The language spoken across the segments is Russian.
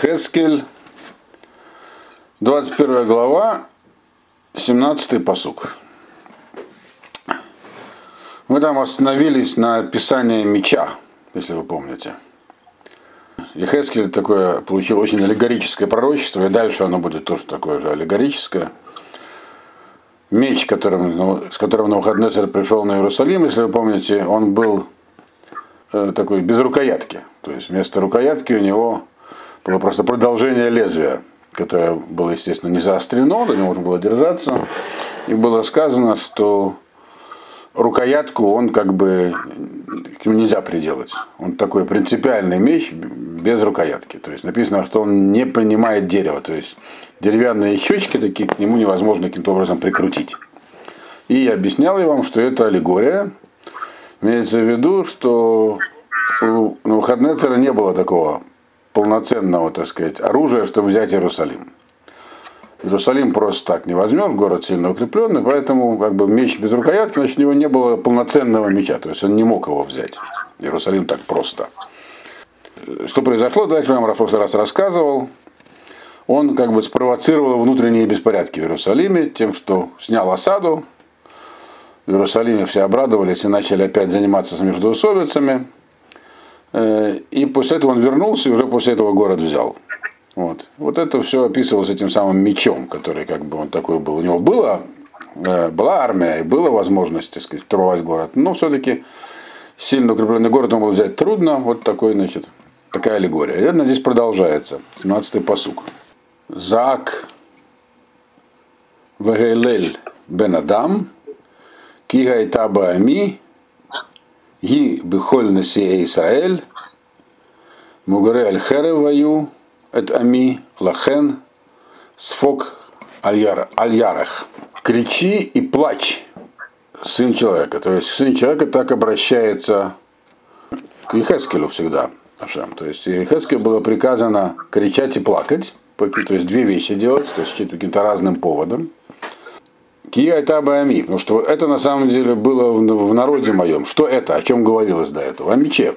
Ехескель, 21 глава, 17 посук. Мы там остановились на описании меча, если вы помните. Ехескель такое получил очень аллегорическое пророчество, и дальше оно будет тоже такое же аллегорическое. Меч, которым, ну, с которым Навуходнецер пришел на Иерусалим, если вы помните, он был э, такой без рукоятки. То есть вместо рукоятки у него было просто продолжение лезвия, которое было, естественно, не заострено, до него можно было держаться. И было сказано, что рукоятку он как бы нельзя приделать. Он такой принципиальный меч без рукоятки. То есть написано, что он не понимает дерево. То есть деревянные щечки такие к нему невозможно каким-то образом прикрутить. И я объяснял я вам, что это аллегория. Имеется в виду, что у Навуходнецера не было такого полноценного, так сказать, оружия, чтобы взять Иерусалим. Иерусалим просто так не возьмешь, город сильно укрепленный, поэтому как бы меч без рукоятки, значит, у него не было полноценного меча, то есть он не мог его взять. Иерусалим так просто. Что произошло, дальше я вам в прошлый раз рассказывал. Он как бы спровоцировал внутренние беспорядки в Иерусалиме тем, что снял осаду. В Иерусалиме все обрадовались и начали опять заниматься с междоусобицами. Э, и после этого он вернулся и уже после этого город взял. Вот. вот это все описывалось этим самым мечом, который как бы он такой был. У него было, э, была армия и была возможность, так сказать, штурмовать город. Но все-таки сильно укрепленный город он был взять трудно. Вот такой, значит, такая аллегория. И это здесь продолжается. 17-й посук. Зак Вагейлель Бен Адам Кигайта Ги Бихоль Насие Исраэль, Мугаре Аль-Хереваю, Эт Ами, Лахен, Сфок Аль-Ярах. Кричи и плачь, сын человека. То есть сын человека так обращается к Ехескелю всегда. То есть Ехескелю было приказано кричать и плакать, то есть две вещи делать, то есть каким-то разным поводам. Кия это Абами, потому что это на самом деле было в народе моем. Что это? О чем говорилось до этого? О мече.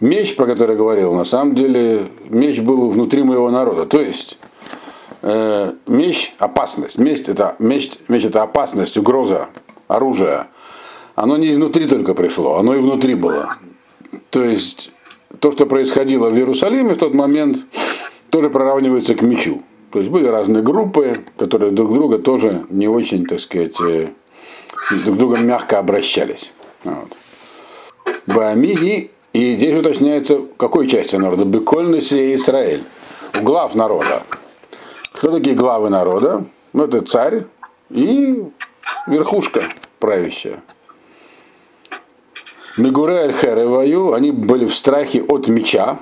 Меч, про который я говорил, на самом деле меч был внутри моего народа. То есть э, меч опасность. Меч это, меч, меч это опасность, угроза, оружие. Оно не изнутри только пришло, оно и внутри было. То есть то, что происходило в Иерусалиме в тот момент, тоже проравнивается к мечу. То есть были разные группы, которые друг друга тоже не очень, так сказать, э, друг другом мягко обращались. Вот. Баамиги, и здесь уточняется, какой части народа? Бекольность и Израиль. Глав народа. Кто такие главы народа? Ну, это царь и верхушка правящая. Мегуре аль они были в страхе от меча,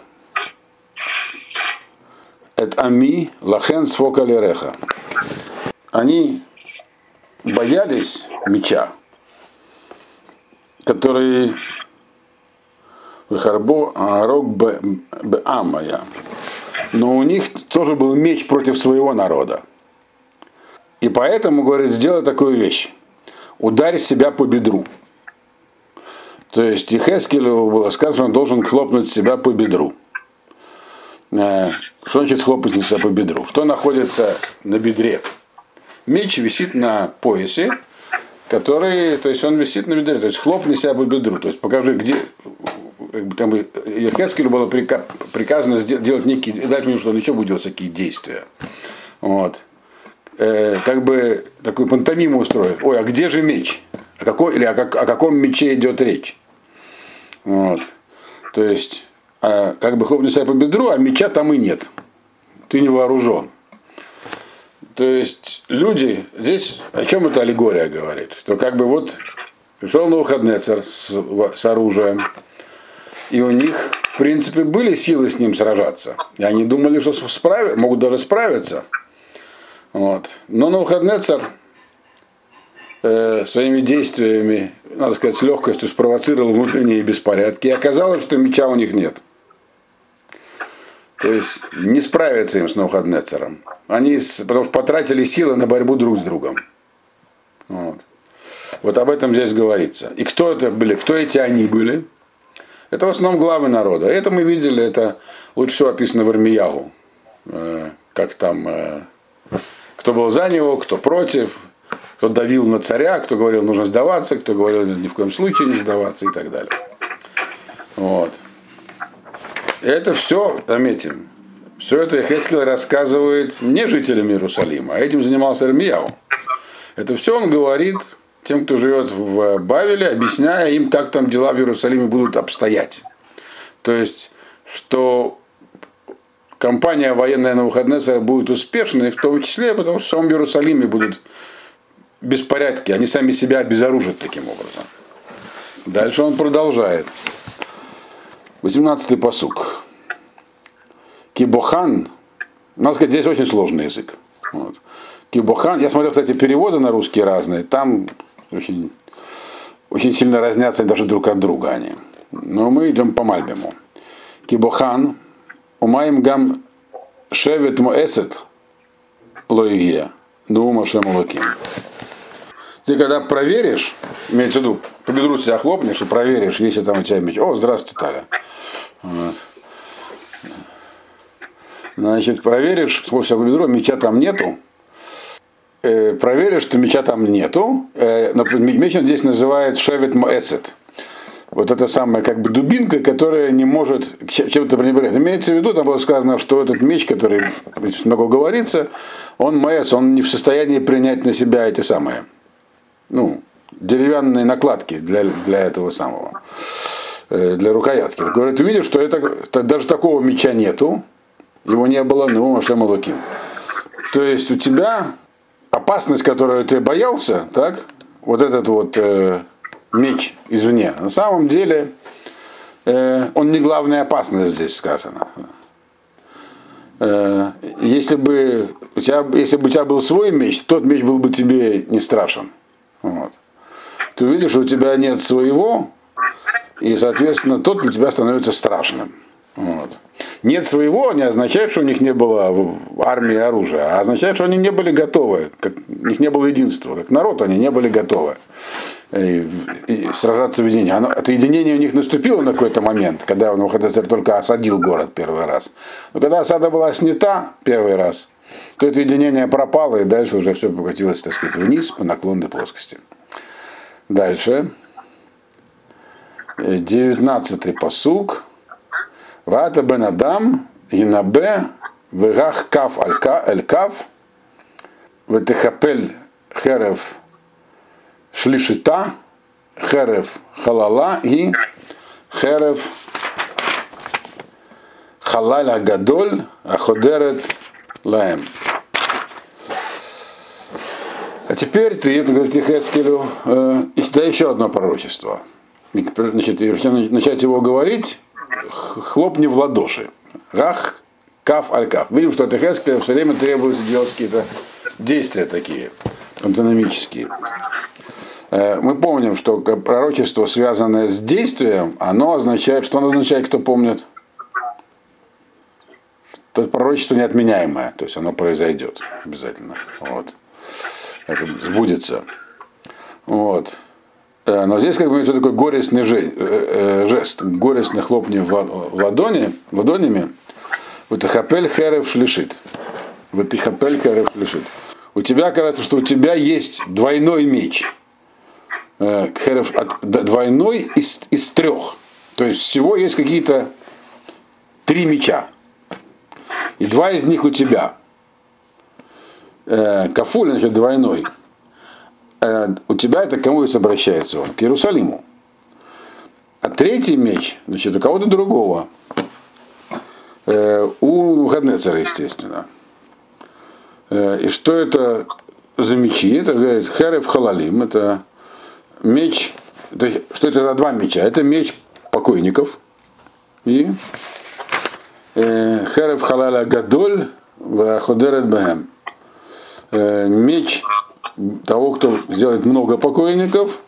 Эт ами лахен свокалереха. Они боялись меча, который Выхарбо Арок Беамая. Но у них тоже был меч против своего народа. И поэтому, говорит, сделай такую вещь. Ударь себя по бедру. То есть Ихескелю было сказано, он должен хлопнуть себя по бедру. Э, что значит хлопать по бедру? Что находится на бедре? Меч висит на поясе, который, то есть он висит на бедре, то есть хлопни себя по бедру, то есть покажи, где, там Ерхескелю было приказано сделать некие, дать мне, что он еще будет делать всякие действия. Вот. Э, как бы такую пантомиму устроил. Ой, а где же меч? О, какой, или о, как, о каком мече идет речь? Вот. То есть как бы хлопнуть себя по бедру, а меча там и нет. Ты не вооружен. То есть люди, здесь о чем эта аллегория говорит? Что как бы вот пришел на выходные с, с оружием, и у них, в принципе, были силы с ним сражаться. И они думали, что справи, могут даже справиться. Вот. Но Навуходнецер э, своими действиями, надо сказать, с легкостью спровоцировал внутренние беспорядки. И оказалось, что меча у них нет. То есть не справятся им с Навуходнецером. Они потому что потратили силы на борьбу друг с другом. Вот. вот об этом здесь говорится. И кто это были? Кто эти они были? Это в основном главы народа. Это мы видели, это лучше всего описано в Армиягу. Э, как там, э, кто был за него, кто против, кто давил на царя, кто говорил, нужно сдаваться, кто говорил, ни в коем случае не сдаваться и так далее. Вот. Это все, заметим, все это Хескель рассказывает не жителям Иерусалима, а этим занимался Армияу. Это все он говорит тем, кто живет в Бавеле, объясняя им, как там дела в Иерусалиме будут обстоять. То есть, что компания военная на выходные будет успешной, в том числе, потому что в самом Иерусалиме будут беспорядки, они сами себя обезоружат таким образом. Дальше он продолжает. 18-й посук. Кибохан, надо сказать, здесь очень сложный язык. Вот. Кибохан, я смотрел, кстати, переводы на русский разные, там очень, очень сильно разнятся даже друг от друга они. Но мы идем по Мальбиму. Кибохан, умаем гам шевет моэсет лоигия, ну машем локим. Ты когда проверишь, имеется в виду, по бедру себя хлопнешь и проверишь, если там у тебя меч. О, здравствуйте, Таля. Вот. Значит, проверишь, сколько по бедру, меча там нету. Э, проверишь, что меча там нету. Э, но меч он здесь называет Шевет Моэсет. Вот это самая как бы дубинка, которая не может чем-то пренебрегать. Имеется в виду, там было сказано, что этот меч, который много говорится, он Моэс, он не в состоянии принять на себя эти самые ну, деревянные накладки для, для этого самого, э, для рукоятки. Говорит, видишь, что это, даже такого меча нету, его не было, но Машем Луким. То есть у тебя опасность, которую ты боялся, так, вот этот вот э, меч извне, на самом деле э, он не главная опасность здесь сказано. Э, если бы, у тебя, если бы у тебя был свой меч, тот меч был бы тебе не страшен. Вот. Ты видишь, у тебя нет своего, и, соответственно, тот для тебя становится страшным. Вот. Нет своего не означает, что у них не было армии оружия, а означает, что они не были готовы, как, у них не было единства, как народ они не были готовы и, и сражаться в единении. Оно, это единение у них наступило на какой-то момент, когда Навуходоносор только осадил город первый раз. Но когда осада была снята первый раз, то это единение пропало, и дальше уже все покатилось, так сказать, вниз по наклонной плоскости. Дальше. 19-й посук. Вата бен Адам, Инабе, Вегах Кав Эль Кав, Ветехапель Херев Шлишита, Херев Халала и Херев Халаля Гадоль, Аходерет Лаем. А теперь ты, говорит Ихескелю, э, да еще одно пророчество. Значит, начать его говорить, хлопни в ладоши. Рах, каф, аль каф. Видим, что от Ихескеля все время требуется делать какие-то действия такие, автономические. Э, мы помним, что пророчество, связанное с действием, оно означает, что оно означает, кто помнит? То есть пророчество неотменяемое, то есть оно произойдет обязательно. Вот. Это сбудется. Вот. Э, но здесь как бы это такой горестный э, э, жест, горестный хлопни в ладони, ладонями. Вот и хапель херев шлишит. Вот и хапель херев шлишит. У тебя кажется, что у тебя есть двойной меч. Херев двойной из, из трех. То есть всего есть какие-то три меча и два из них у тебя. Э, кафуль, значит, двойной. Э, у тебя это кому и обращается он? К Иерусалиму. А третий меч, значит, у кого-то другого. Э, у Хаднецера, естественно. Э, и что это за мечи? Это, говорит, Херев Халалим. Это меч, это, что это за два меча? Это меч покойников и Херев халаля гадоль ходерет бэм. Э, меч того, кто сделает много покойников,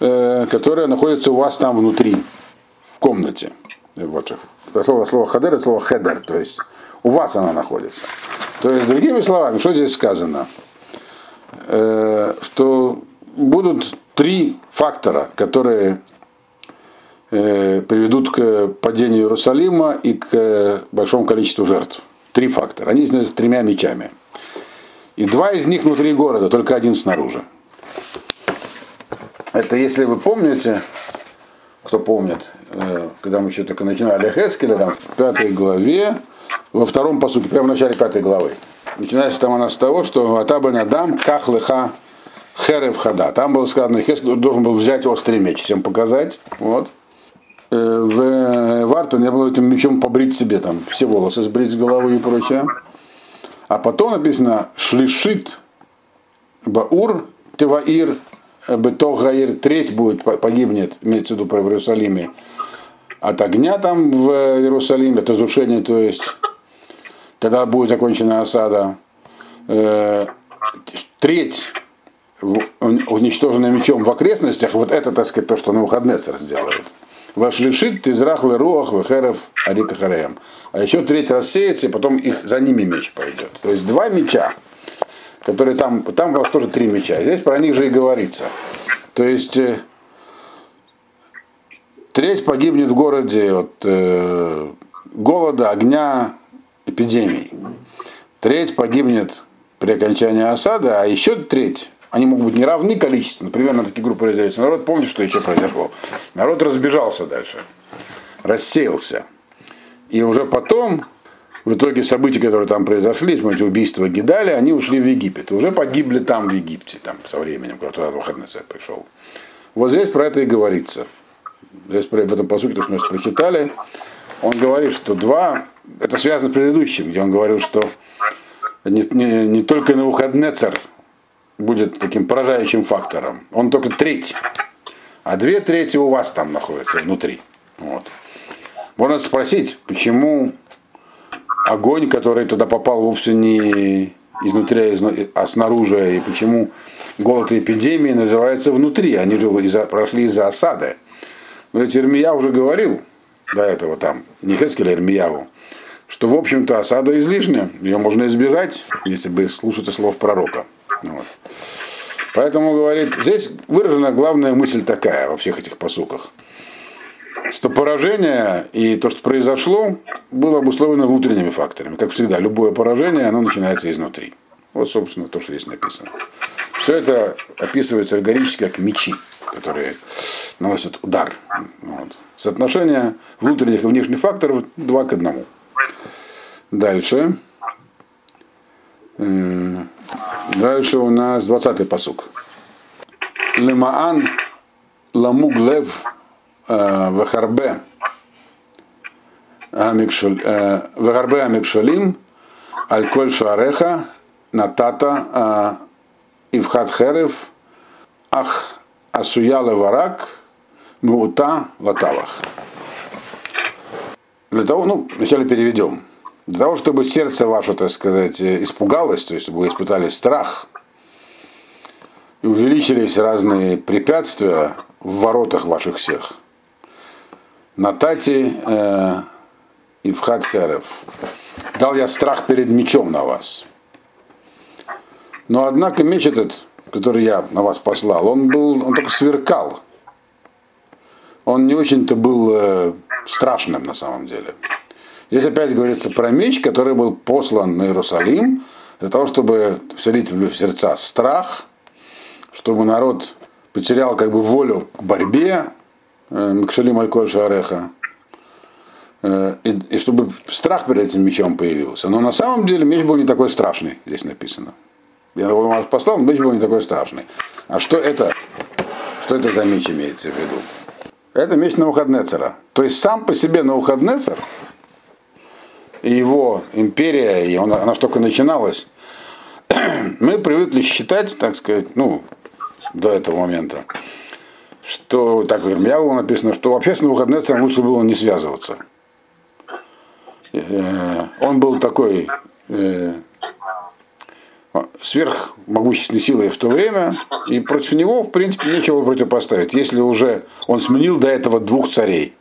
э, которая находится у вас там внутри, в комнате. Вот слово, слово хадер слово хедер, то есть у вас она находится. То есть, другими словами, что здесь сказано? Что будут три фактора, которые э, приведут к падению Иерусалима и к большому количеству жертв. Три фактора. Они становятся тремя мечами. И два из них внутри города, только один снаружи. Это если вы помните, кто помнит, э, когда мы еще только начинали Хескеля, там, в пятой главе, во втором посуке, прямо в начале пятой главы. Начинается там она с того, что Атабан Адам Кахлыха Херев Хада. Там было сказано, Хескель должен был взять острый меч, всем показать. Вот. Э, в Варта не было этим мечом побрить себе там все волосы, сбрить с головы и прочее. А потом написано Шлишит Баур Теваир Бетох треть будет, погибнет, имеется в виду в Иерусалиме, от огня там в Иерусалиме, от разрушения, то есть, когда будет закончена осада, э, треть уничтоженная мечом в окрестностях, вот это, так сказать, то, что на выходные сделает. Ваш решит израхлы руах вехерев арита хареем. А еще треть рассеется, и потом их за ними меч пойдет. То есть два меча которые там, там вас тоже три меча. Здесь про них же и говорится. То есть э, треть погибнет в городе от э, голода, огня, эпидемий. Треть погибнет при окончании осады, а еще треть, они могут быть не равны количественно, например, на такие группы разделяются. Народ, помнит, что еще произошло? Народ разбежался дальше, рассеялся. И уже потом в итоге события, которые там произошли, эти убийства Гидали, они ушли в Египет. Уже погибли там, в Египте, там, со временем, когда туда выходный царь пришел. Вот здесь про это и говорится. Здесь в этом посуке, то, что мы прочитали, он говорит, что два, это связано с предыдущим, где он говорил, что не, не, не только на выходный царь будет таким поражающим фактором, он только треть, а две трети у вас там находятся внутри. Вот. Можно спросить, почему огонь, который туда попал вовсе не изнутри, а снаружи, и почему голод и эпидемии называются внутри, они же из прошли из-за осады. Но ведь Ирмия уже говорил до этого там, не Хескель, а Ирмияву, что, в общем-то, осада излишняя, ее можно избежать, если бы слушать слов пророка. Вот. Поэтому, говорит, здесь выражена главная мысль такая во всех этих посуках – что поражение и то, что произошло, было обусловлено внутренними факторами. Как всегда, любое поражение, оно начинается изнутри. Вот, собственно, то, что здесь написано. Все это описывается аллегорически как мечи, которые наносят удар. Вот. Соотношение внутренних и внешних факторов 2 к 1. Дальше. Дальше у нас 20-й посук. Лемаан ламуглев Вахарбе Вахарбе Амикшалим Аль Коль Шуареха Натата Ивхат Херев Ах Асуяла Варак Мута Латавах. Для того, ну, вначале переведем. Для того, чтобы сердце ваше, так сказать, испугалось, то есть вы испытали страх, и увеличились разные препятствия в воротах ваших всех – Натати э, и в Хатхерев. Дал я страх перед мечом на вас. Но однако меч этот, который я на вас послал, он был, он только сверкал. Он не очень-то был э, страшным на самом деле. Здесь опять говорится про меч, который был послан на Иерусалим для того, чтобы вселить в сердца страх, чтобы народ потерял как бы волю к борьбе, Макшалим Альколь Шареха. Э, и, и чтобы страх перед этим мечом появился. Но на самом деле меч был не такой страшный, здесь написано. Я его вас послал, но меч был не такой страшный. А что это? Что это за меч имеется в виду? Это меч Навуходнецера. То есть сам по себе Навуходнецер и его империя, и он, она только начиналась, мы привыкли считать, так сказать, ну, до этого момента, что, так в Ирмияву написано, что вообще с Навуходнецером лучше было не связываться. Э, он был такой э, сверхмогущественной силой в то время, и против него, в принципе, нечего противопоставить. Если уже он сменил до этого двух царей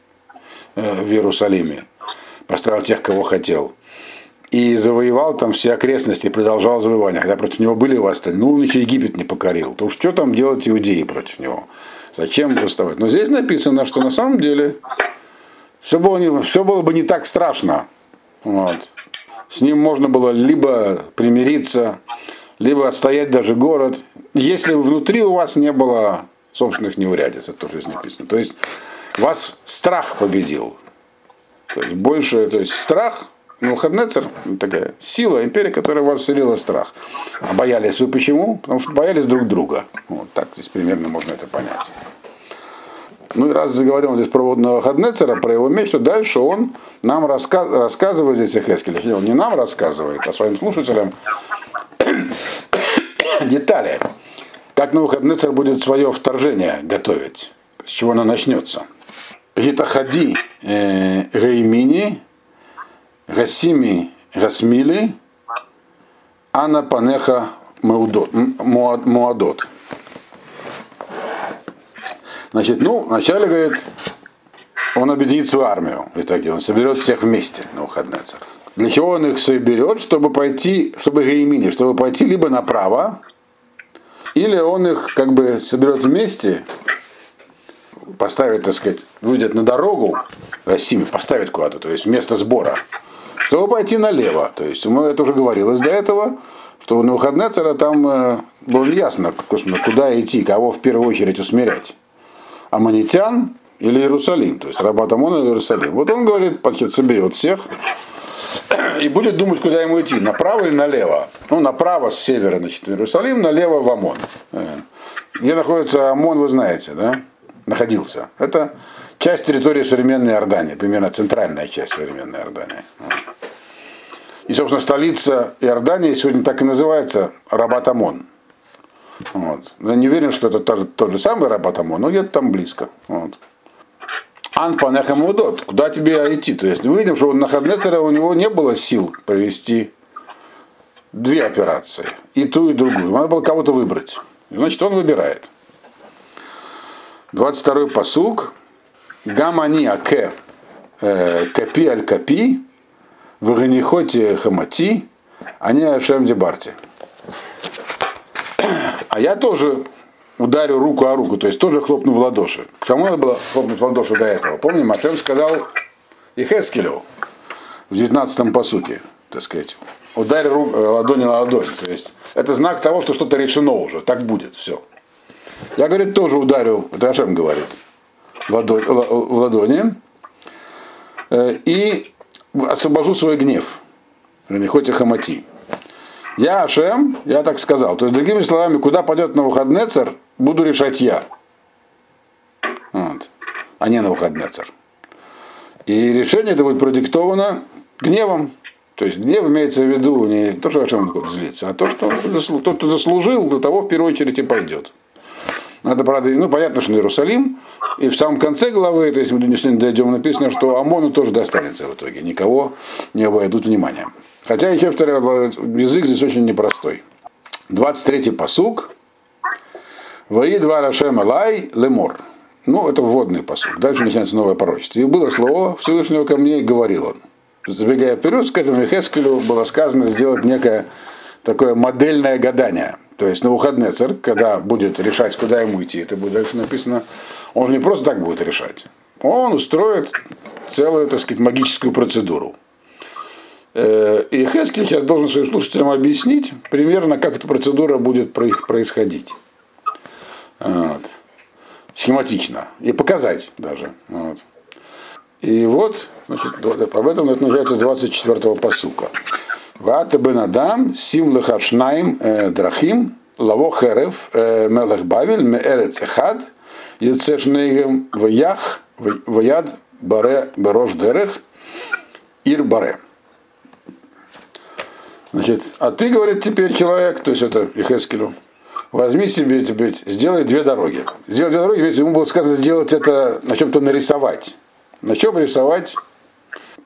э, в Иерусалиме, поставил тех, кого хотел, и завоевал там все окрестности, продолжал завоевание, когда против него были восстания, ну он еще Египет не покорил, то что там делать иудеи против него? Зачем выставать? Но здесь написано, что на самом деле все было, не, все было бы не так страшно. Вот. С ним можно было либо примириться, либо отстоять даже город, если внутри у вас не было собственных неурядиц, это тоже здесь написано. То есть вас страх победил. Есть больше, то есть страх, ну, Хаднецер, такая сила империи, которая вас вселила страх. А боялись вы почему? Потому что боялись друг друга. Вот так здесь примерно можно это понять. Ну и раз заговорил здесь про водного Хаднецера, про его меч, то дальше он нам раска рассказывает здесь Эхескель. Он не нам рассказывает, а своим слушателям детали. Как Навуходнецер будет свое вторжение готовить, с чего оно начнется. Гитахади э, Геймини, Гасими Гасмили, Ана Панеха Муадот. Значит, ну, вначале, говорит, он объединит свою армию в итоге, он соберет всех вместе на Ухаднецер. Для чего он их соберет? Чтобы пойти, чтобы Гаимини, чтобы пойти либо направо, или он их как бы соберет вместе, поставит, так сказать, выйдет на дорогу, Расими поставит куда-то, то есть место сбора, чтобы пойти налево. То есть, мы это уже говорилось до этого, что на выходные цара там э, было неясно, куда идти, кого в первую очередь усмирять. Аманитян или Иерусалим, то есть Рабат Амон или Иерусалим. Вот он говорит, соберет всех и будет думать, куда ему идти, направо или налево. Ну, направо с севера, значит, в Иерусалим, налево в Амон. Э, где находится Амон, вы знаете, да? Находился. Это часть территории современной Иордании, примерно центральная часть современной Иордании. И, собственно, столица Иордании сегодня так и называется Рабат Амон. Вот. Я не уверен, что это тот, тот же самый Рабатамон, но где-то там близко. Вот. Ан Панехамудот, куда тебе идти? То есть мы видим, что у Нахаднецера у него не было сил провести две операции, и ту, и другую. Надо было кого-то выбрать. Значит, он выбирает. 22-й посуг. Гамани аке э, капи аль капи, в ганихоте хамати, они ашем дебарти а я тоже ударю руку о руку, то есть тоже хлопну в ладоши. К кому надо было хлопнуть в ладоши до этого? Помним, Ашем сказал Ихескелю в 19-м посуке, так сказать, ударь э, ладони на ладонь. То есть это знак того, что что-то решено уже, так будет, все. Я, говорит, тоже ударю, это Ашем говорит, в ладони, э, и освобожу свой гнев. Не хоть и хамати. Я Ашем, я так сказал. То есть, другими словами, куда пойдет на выходнецер, буду решать я. Вот. А не на выходнецер. И решение это будет продиктовано гневом. То есть гнев имеется в виду не то, что Ашем злится, а то, что тот, кто заслужил, до того в первую очередь и пойдет. Надо, правда, ну, понятно, что на Иерусалим. И в самом конце главы, то есть мы сегодня дойдем, написано, что Амону тоже достанется в итоге. Никого не обойдут вниманием. Хотя, еще повторяю, язык здесь очень непростой. 23-й посук. Вои два Рашем Элай Лемор. Ну, это вводный посук. Дальше начинается новое пророчество. И было слово Всевышнего ко мне, и говорил он. Забегая вперед, к этому Хескелю было сказано сделать некое такое модельное гадание. То есть на выходный царь, когда будет решать, куда ему идти, это будет дальше написано, он же не просто так будет решать. Он устроит целую, так сказать, магическую процедуру. Э, и Хескель сейчас должен своим слушателям объяснить примерно, как эта процедура будет происходить. Вот. Схематично. И показать даже. Вот. И вот, значит, об этом это называется 24-го посука. Вата бен Адам, сим лехашнаим э, драхим, лаво херев, э, мелех бавель, меэрец эхад, яцешнейгем ваях, ваяд баре берош дерех, ир баре. Значит, а ты, говорит, теперь человек, то есть это Ихескелю, возьми себе теперь, сделай две дороги. Сделай две дороги, ведь ему было сказано сделать это, на чем-то нарисовать. На чем рисовать?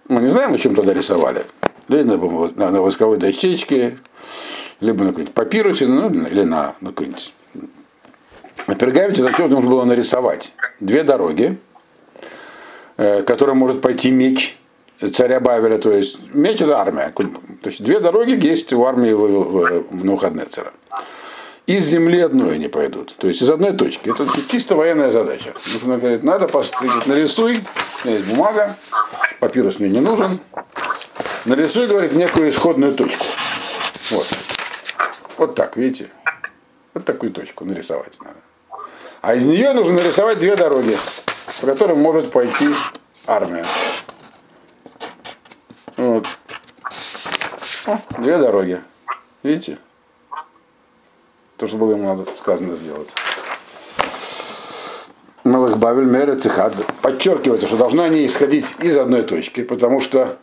Мы не знаем, на чем тогда рисовали. Либо на, на, восковой дощечке, либо на какой-нибудь папирусе, ну, или на, на какой-нибудь на пергаменте на чем нужно было нарисовать две дороги, э, которые может пойти меч, царя Бавеля, то есть меч это армия. То есть две дороги есть в армии в, в, в Навуходнецера. из земли одной они пойдут. То есть из одной точки. Это чисто военная задача. Нужно говорит, надо поставить, нарисуй, есть бумага, папирус мне не нужен. Нарисуй, говорит, некую исходную точку. Вот. Вот так, видите? Вот такую точку нарисовать надо. А из нее нужно нарисовать две дороги, по которым может пойти армия. Вот. Две дороги. Видите? То, что было ему надо сказано сделать. Малых Бавель Мерец и Хад что должны они исходить из одной точки, потому что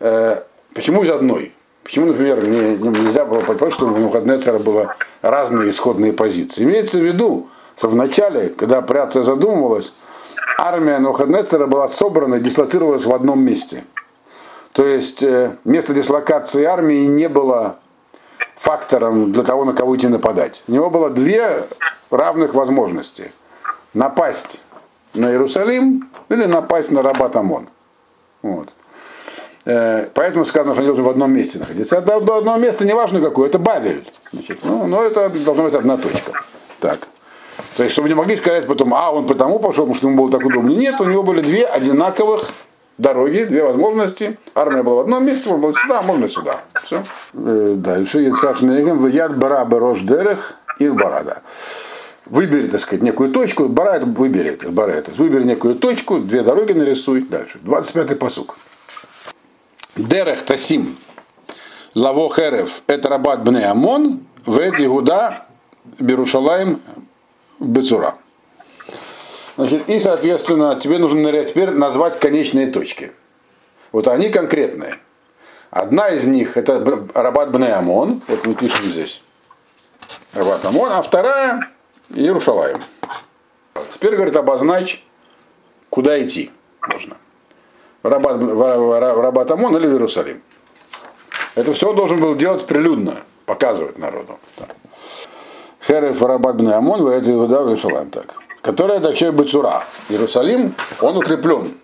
э, почему из одной? Почему, например, не, нельзя было понять, что у Навуходнецера было разные исходные позиции? Имеется в виду, что в начале, когда операция задумывалась, армия Навуходнецера была собрана и дислоцировалась в одном месте. То есть э, место дислокации армии не было фактором для того, на кого идти нападать. У него было две равных возможности. Напасть на Иерусалим или напасть на Рабат Амон. Вот. Э, поэтому сказано, что они должны в одном месте находиться. Это одно место, неважно какое, это Бавель. Значит, ну, но это должна быть одна точка. Так. То есть, чтобы не могли сказать потом, а, он потому пошел, потому что ему было так удобно. Нет, у него были две одинаковых дороги, две возможности. Армия была в одном месте, можно было сюда, а можно сюда. Все. Э, дальше. Яцаш Негем, Вяд Бара Берош Дерех и Барада. Выбери, так сказать, некую точку, Бара это выбери, Бара это. Выбери некую точку, две дороги нарисуй. Дальше. 25-й посук. Дерех Тасим. Лаво Херев. Это Рабат Бне Амон. Вет Игуда Берушалаем Бецура. Значит, и, соответственно, тебе нужно теперь назвать конечные точки. Вот они конкретные. Одна из них это Рабат Бне Амон, вот мы пишем здесь. Рабат Амон, а вторая Иерушалаем. Теперь, говорит, обозначь, куда идти можно. Рабат, Рабат Амон или в Иерусалим. Это все он должен был делать прилюдно, показывать народу. Херев Рабат Бне Амон, это Иуда в Иерусалим. Так которая вообще Бацура. Иерусалим, он укреплен.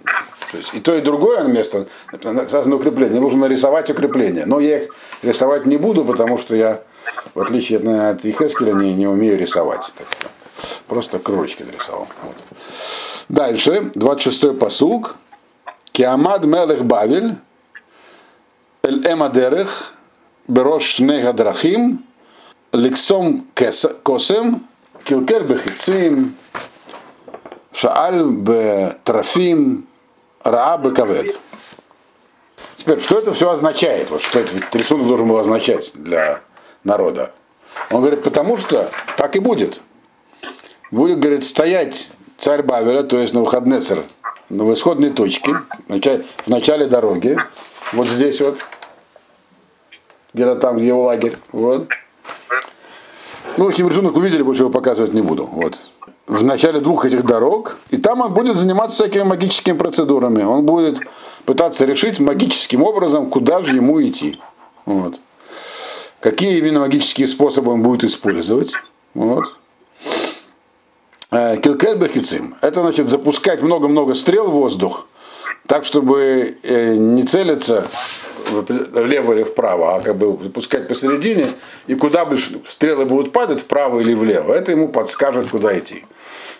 То есть и то, и другое место, это сказано укрепление. Нужно нарисовать укрепление. Но я их рисовать не буду, потому что я, в отличие от, от Ихескеля, не, не умею рисовать. Так просто кружочки нарисовал. Вот. Дальше, 26-й посуг. Киамад Мелех Бавель, Эль Эмадерех, Берош Шнега Драхим, Лексом Косем, Килкер Бехицим, Шааль Бетрафим, Раа Бекавед. Теперь, что это все означает? Вот что этот рисунок должен был означать для народа? Он говорит, потому что так и будет. Будет, говорит, стоять царь Бавеля, то есть на выходный царь, на исходной точке, в начале дороги, вот здесь вот, где-то там, где его лагерь, вот, ну, в общем, рисунок увидели, больше его показывать не буду. Вот. В начале двух этих дорог. И там он будет заниматься всякими магическими процедурами. Он будет пытаться решить магическим образом, куда же ему идти. Вот. Какие именно магические способы он будет использовать. Вот. Э, Килкель Бехицим. Это значит запускать много-много стрел в воздух, так, чтобы э, не целиться влево или вправо, а как бы запускать посередине, и куда больше стрелы будут падать, вправо или влево, это ему подскажет, куда идти.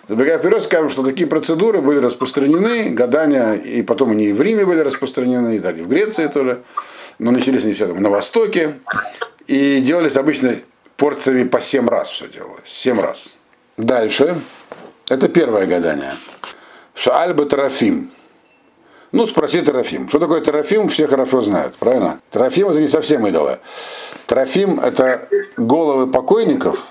Забегая вперед, скажем, что такие процедуры были распространены, гадания, и потом они и в Риме были распространены, и далее в Греции тоже, но начались они все там на Востоке, и делались обычно порциями по 7 раз все делалось, 7 раз. Дальше, это первое гадание. Шаальба Тарафим. Ну, спроси Терафим. Что такое Терафим, все хорошо знают, правильно? Терафим это не совсем идолы. Терафим это головы покойников,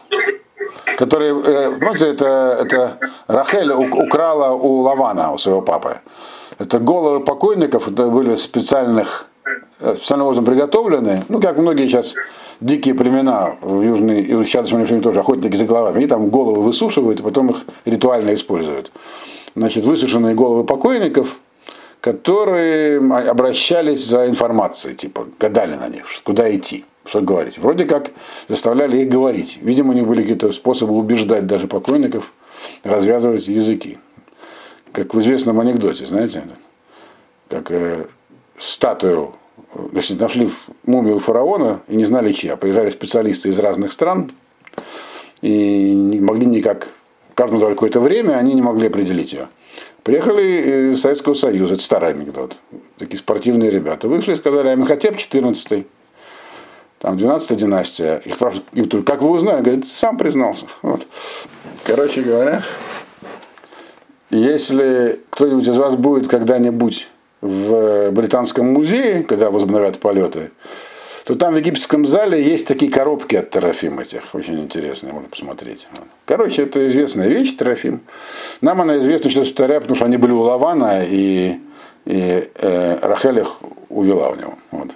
которые, э, помните, это, это Рахель украла у Лавана, у своего папы. Это головы покойников, это были специальных, э, специальным образом приготовлены, ну, как многие сейчас дикие племена в Южной, и сейчас мы тоже охотники за головами, они там головы высушивают, и потом их ритуально используют. Значит, высушенные головы покойников – которые обращались за информацией, типа гадали на них, куда идти, что говорить. Вроде как заставляли их говорить. Видимо, у них были какие-то способы убеждать даже покойников развязывать языки. Как в известном анекдоте, знаете, как э, статую, если нашли мумию фараона и не знали чья, приезжали специалисты из разных стран, и не могли никак, каждому дали какое-то время, они не могли определить ее. Приехали из Советского Союза, это старый анекдот, такие спортивные ребята. Вышли и сказали, а Мехотеп 14 там 12 династия. Их спрашивают, как вы узнали? Говорит, сам признался. Вот. Короче говоря, если кто-нибудь из вас будет когда-нибудь в Британском музее, когда возобновят полеты, то там в египетском зале есть такие коробки от Терафим этих, очень интересные, можно посмотреть. Короче, это известная вещь, Терафим. Нам она известна, что Старя, потому что они были у Лавана, и, и э, Рахель их увела у него. Вот.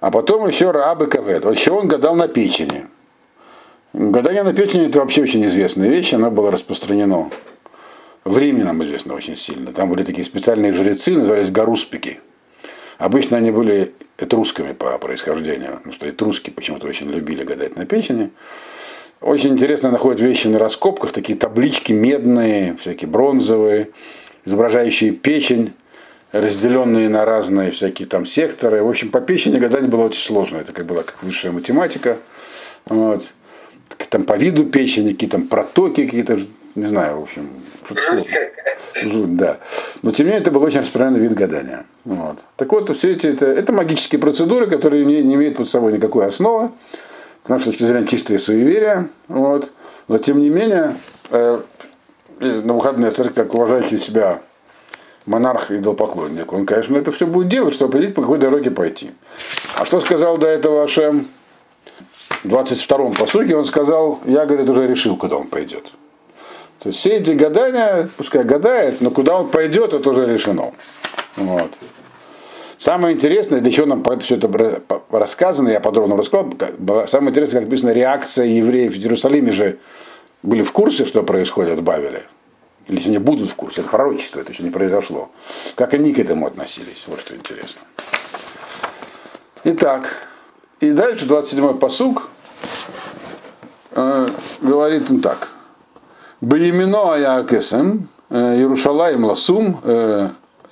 А потом еще Раабы Кавет. Еще он гадал на печени. Гадание на печени это вообще очень известная вещь, она была распространена в Риме нам известно очень сильно. Там были такие специальные жрецы, назывались гаруспики. Обычно они были этрусками по происхождению, потому что этруски почему-то очень любили гадать на печени. Очень интересно находят вещи на раскопках, такие таблички медные, всякие бронзовые, изображающие печень, разделенные на разные всякие там секторы. В общем, по печени гадание было очень сложно. Это как была как высшая математика. Вот. Там по виду печени, какие там протоки, какие-то, не знаю, в общем, Жуть, да. Но тем не менее это был очень распространенный вид гадания. Вот. Так вот, все эти это, это магические процедуры, которые не, не имеют под собой никакой основы. С нашей точки зрения чистые суеверия. Вот. Но тем не менее, э, на выходные церковь, как уважающий себя монарх и идолопоклонник, он, конечно, это все будет делать, чтобы определить, по какой дороге пойти. А что сказал до этого Ашем? В 22-м посуге он сказал, я, говорит, уже решил, куда он пойдет. То есть все эти гадания, пускай гадает, но куда он пойдет, это уже решено. Вот. Самое интересное, для чего нам все это рассказано, я подробно рассказал, самое интересное, как написано, реакция евреев в Иерусалиме же были в курсе, что происходит в Бавеле. Или они будут в курсе, это пророчество, это еще не произошло. Как они к этому относились, вот что интересно. Итак, и дальше 27-й посуг э, говорит он так. Беемино Аякесем, Иерушалаем Ласум,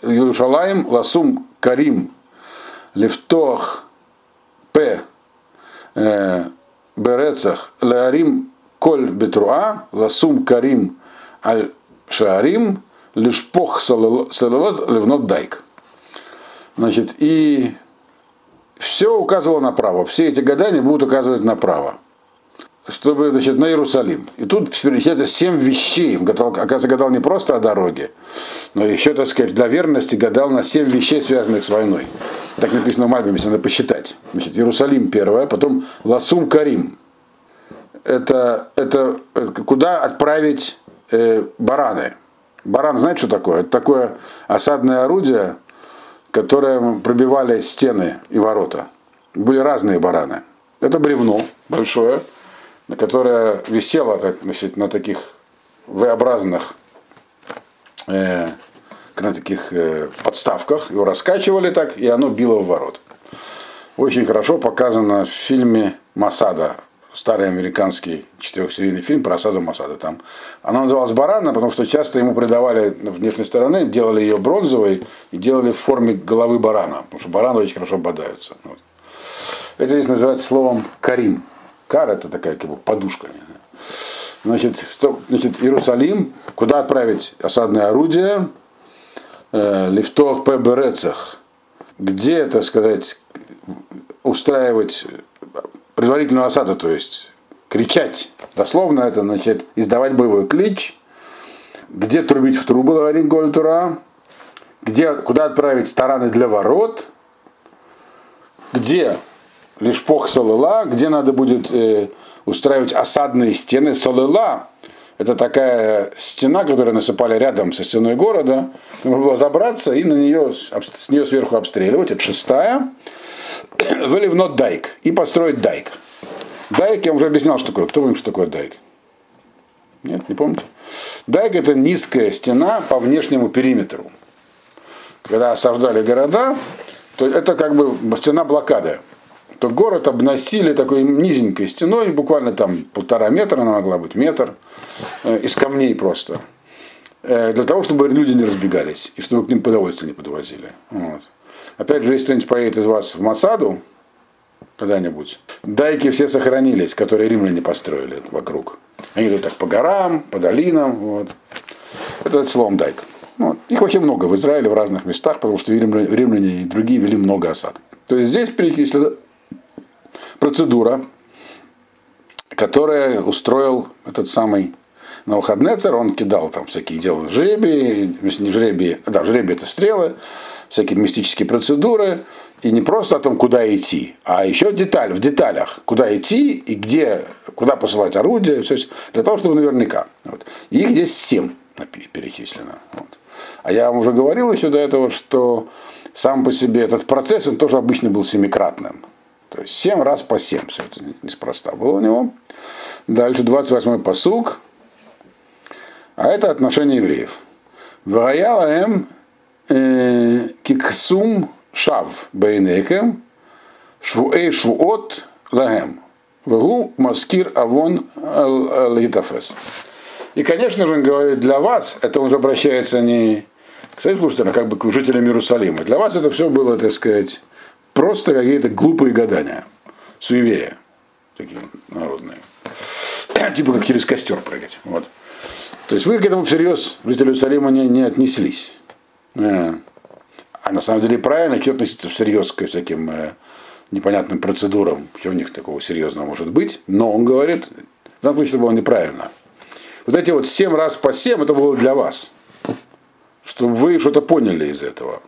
Иерушалаем Ласум Карим, Левтох П. Берецах, Леарим Коль Бетруа, Ласум Карим Аль Шаарим, Лишпох Салалот Левнот Дайк. Значит, и все указывало направо. Все эти гадания будут указывать направо чтобы, значит, на Иерусалим. И тут перечисляется семь вещей. Гадал, оказывается, гадал не просто о дороге, но еще, так сказать, для верности гадал на семь вещей, связанных с войной. Так написано в Мальбиме, если надо посчитать. Значит, Иерусалим первое, потом Ласум Карим. Это, это, это куда отправить э, бараны. Баран, знаете, что такое? Это такое осадное орудие, которое пробивали стены и ворота. Были разные бараны. Это бревно большое, которая висела так, значит, на таких V-образных э, на таких э, подставках, его раскачивали так, и оно било в ворот. Очень хорошо показано в фильме Масада, старый американский четырехсерийный фильм про осаду Масада. Там. Она называлась Барана, потому что часто ему придавали внешней стороны, делали ее бронзовой и делали в форме головы барана, потому что бараны очень хорошо бодаются. Вот. Это здесь называется словом Карим. Кар это такая как бы подушка. Значит, что, значит, Иерусалим, куда отправить осадное орудие, э, лифтох пеберецах, где, так сказать, устраивать предварительную осаду, то есть кричать. Дословно это значит издавать боевой клич, где трубить в трубы, говорит Гольтура, где, куда отправить стараны для ворот, где лишь пох солыла, где надо будет э, устраивать осадные стены. Солыла – это такая стена, которую насыпали рядом со стеной города. Нужно было забраться и на нее, с нее сверху обстреливать. Это шестая. Выливнот дайк. И построить дайк. Дайк, я уже объяснял, что такое. Кто помнит, что такое дайк? Нет, не помните? Дайк – это низкая стена по внешнему периметру. Когда осаждали города, то это как бы стена блокады то город обносили такой низенькой стеной, буквально там полтора метра она могла быть, метр, э, из камней просто. Э, для того, чтобы люди не разбегались, и чтобы к ним продовольствие не подвозили. Вот. Опять же, если кто-нибудь поедет из вас в Масаду, когда-нибудь. Дайки все сохранились, которые римляне построили вокруг. Они идут так по горам, по долинам. Вот. Это, это словом дайк. Вот. Их очень много в Израиле, в разных местах, потому что римляне, римляне и другие вели много осад. То есть здесь перечислена процедура, которая устроил этот самый Навуходнецер, он кидал там всякие делал жребии, не жребии, да, жребии это стрелы, всякие мистические процедуры, и не просто о том, куда идти, а еще деталь, в деталях, куда идти и где, куда посылать орудие, все, для того, чтобы наверняка. Вот. Их здесь семь перечислено. Вот. А я вам уже говорил еще до этого, что сам по себе этот процесс, он тоже обычно был семикратным. То есть семь раз по семь, все это неспроста было у него. Дальше 28-й посуг. А это отношение евреев. Вараялаем э, киксум шав бейнекем швуэй швуот лагем. Вегу маскир авон литафес. И, конечно же, он говорит, для вас, это он обращается не кстати, слушайте, а как бы к жителям Иерусалима. Для вас это все было, так сказать, просто какие-то глупые гадания, суеверия такие народные. типа как через костер прыгать. Вот. То есть вы к этому всерьез, жители Иерусалима, не, не отнеслись. Э. А на самом деле правильно, что относиться всерьез к всяким э, непонятным процедурам, что у них такого серьезного может быть. Но он говорит, в данном случае это было неправильно. Вот эти вот семь раз по семь, это было для вас чтобы вы что-то поняли из этого.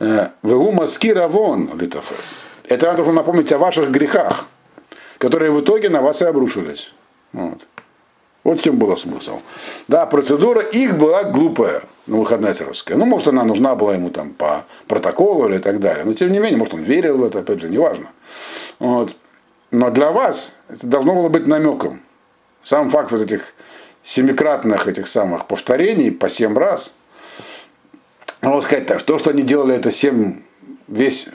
Э, Вегу маски равон литофес. Это надо напомнить о ваших грехах, которые в итоге на вас и обрушились. Вот. Вот в чем был смысл. Да, процедура их была глупая, на выходная царовская. Ну, может, она нужна была ему там по протоколу или так далее. Но тем не менее, может, он верил в это, опять же, неважно. Вот. Но для вас это должно было быть намеком. Сам факт вот этих семикратных этих самых повторений по семь раз – могу сказать так, что, что они делали это 7, весь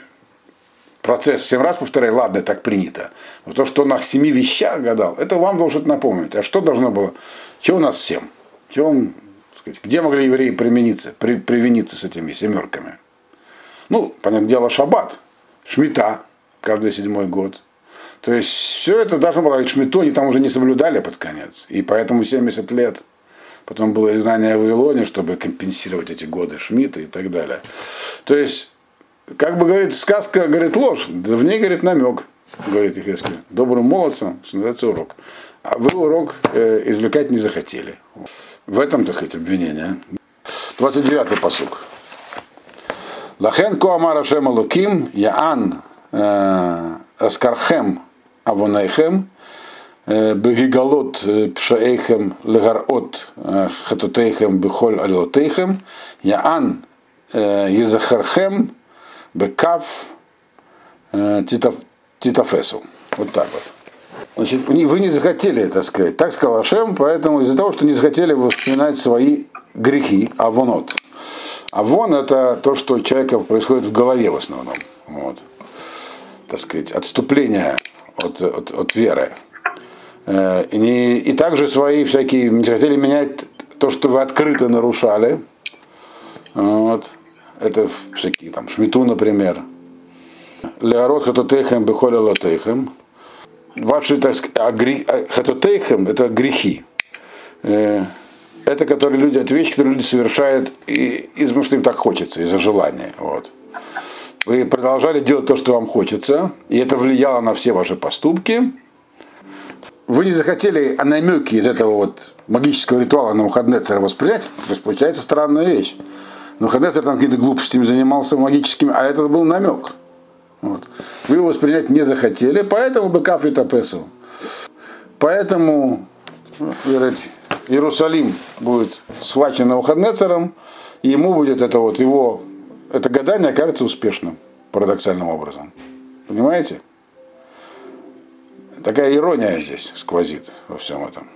процесс 7 раз повторяй, ладно, так принято. Но то, что он о семи вещах гадал, это вам должен напомнить. А что должно было? Чего у нас 7? Чего сказать, где могли евреи примениться, при, привиниться с этими семерками? Ну, понятное дело, шаббат, шмита, каждый седьмой год. То есть все это должно было быть шмиту, они там уже не соблюдали под конец. И поэтому 70 лет – Потом было изгнание в Вавилоне, чтобы компенсировать эти годы Шмидта и так далее. То есть, как бы говорит, сказка говорит ложь, в ней говорит намек, говорит Ихескель. Добрым молодцам, что называется, урок. А вы урок э, извлекать не захотели. В этом, так сказать, обвинение. 29-й посук. Лахен коамара шема луким яан э, аскархем авонайхем Бегигалот пшаэйхем легарот хатутейхем бехоль алилотейхем, яан езахархем бекав титафесу. Вот так вот. Значит, вы не захотели, так сказать. Так сказал Ашем, поэтому из-за того, что не захотели вспоминать свои грехи, авонот. Авон это то, что у человека происходит в голове в основном. Вот. Так сказать, отступление от, от, от веры. Э, и, и также свои всякие, не хотели менять то, что вы открыто нарушали. Вот. Это всякие там шмиту, например. Леород хатотейхем бехоля лотейхем. Ваши, так сказать, а хатотейхем это грехи. Э, это которые люди, это вещи, которые люди совершают из потому что им так хочется, из-за желания. Вот. Вы продолжали делать то, что вам хочется, и это влияло на все ваши поступки вы не захотели а намеки из этого вот магического ритуала на Мухаднецера воспринять, то есть получается странная вещь. Но Мухаднецер там какими-то глупостями занимался магическими, а это был намек. Вот. Вы его воспринять не захотели, поэтому быкав и тапесу. Поэтому говорить, Иерусалим будет схвачен Навуходнецером, и ему будет это вот его, это гадание окажется успешным, парадоксальным образом. Понимаете? Такая ирония здесь сквозит во всем этом.